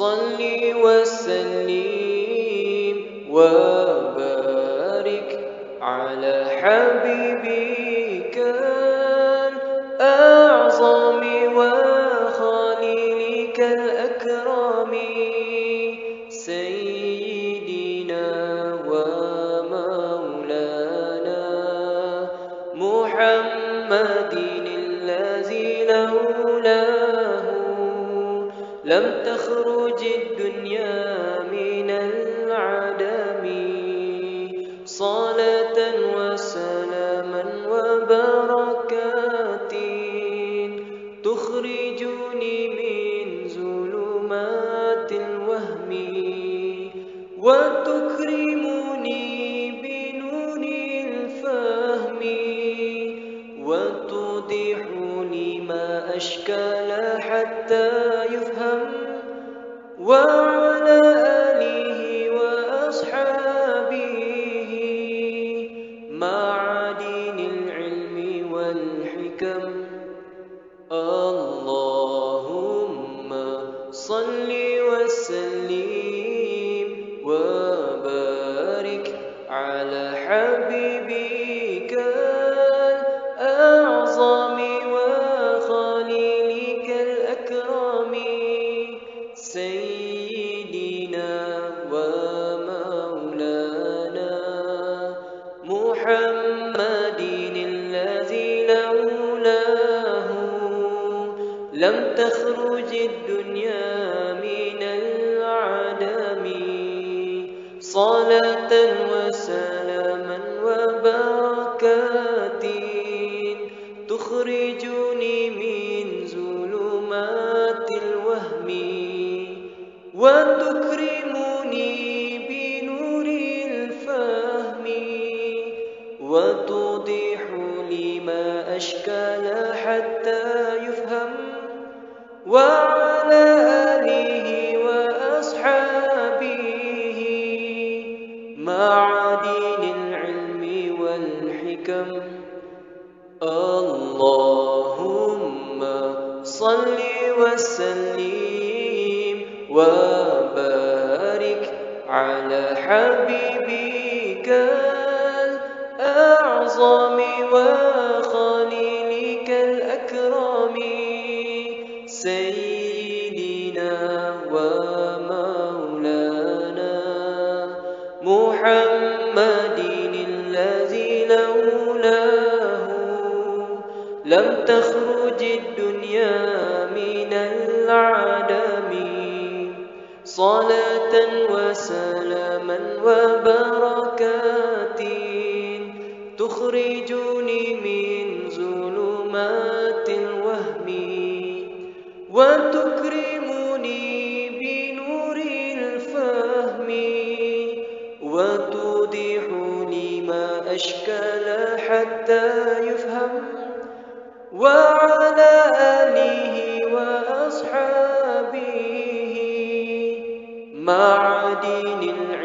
صل وسلم وبارك على حبيبك الأعظم وخليلك الأكرم سيدنا ومولانا محمد وتكرمني بنور الفهم وتوضحني ما أشكال حتى يفهم وعلى آله وأصحابه معادن العلم والحكم. اللهم لم تخرج الدنيا من العدم. صلاة وسلاما وبركات تخرجني من ظلمات الوهم. وتكرمني بنور الفهم. وتوضح لي ما أشكال حتى وعلى آله وأصحابه معادن العلم والحكم. اللهم صل وسلم وبارك على حبيبك لم تخرج الدنيا من العدم صلاة وسلاما وبركات تخرجني من ظلمات الوهم. وتكرمني بنور الفهم. وتوضحني ما أشكال حتى يفهم. وعلى آله وأصحابه معادن العلم. والحكم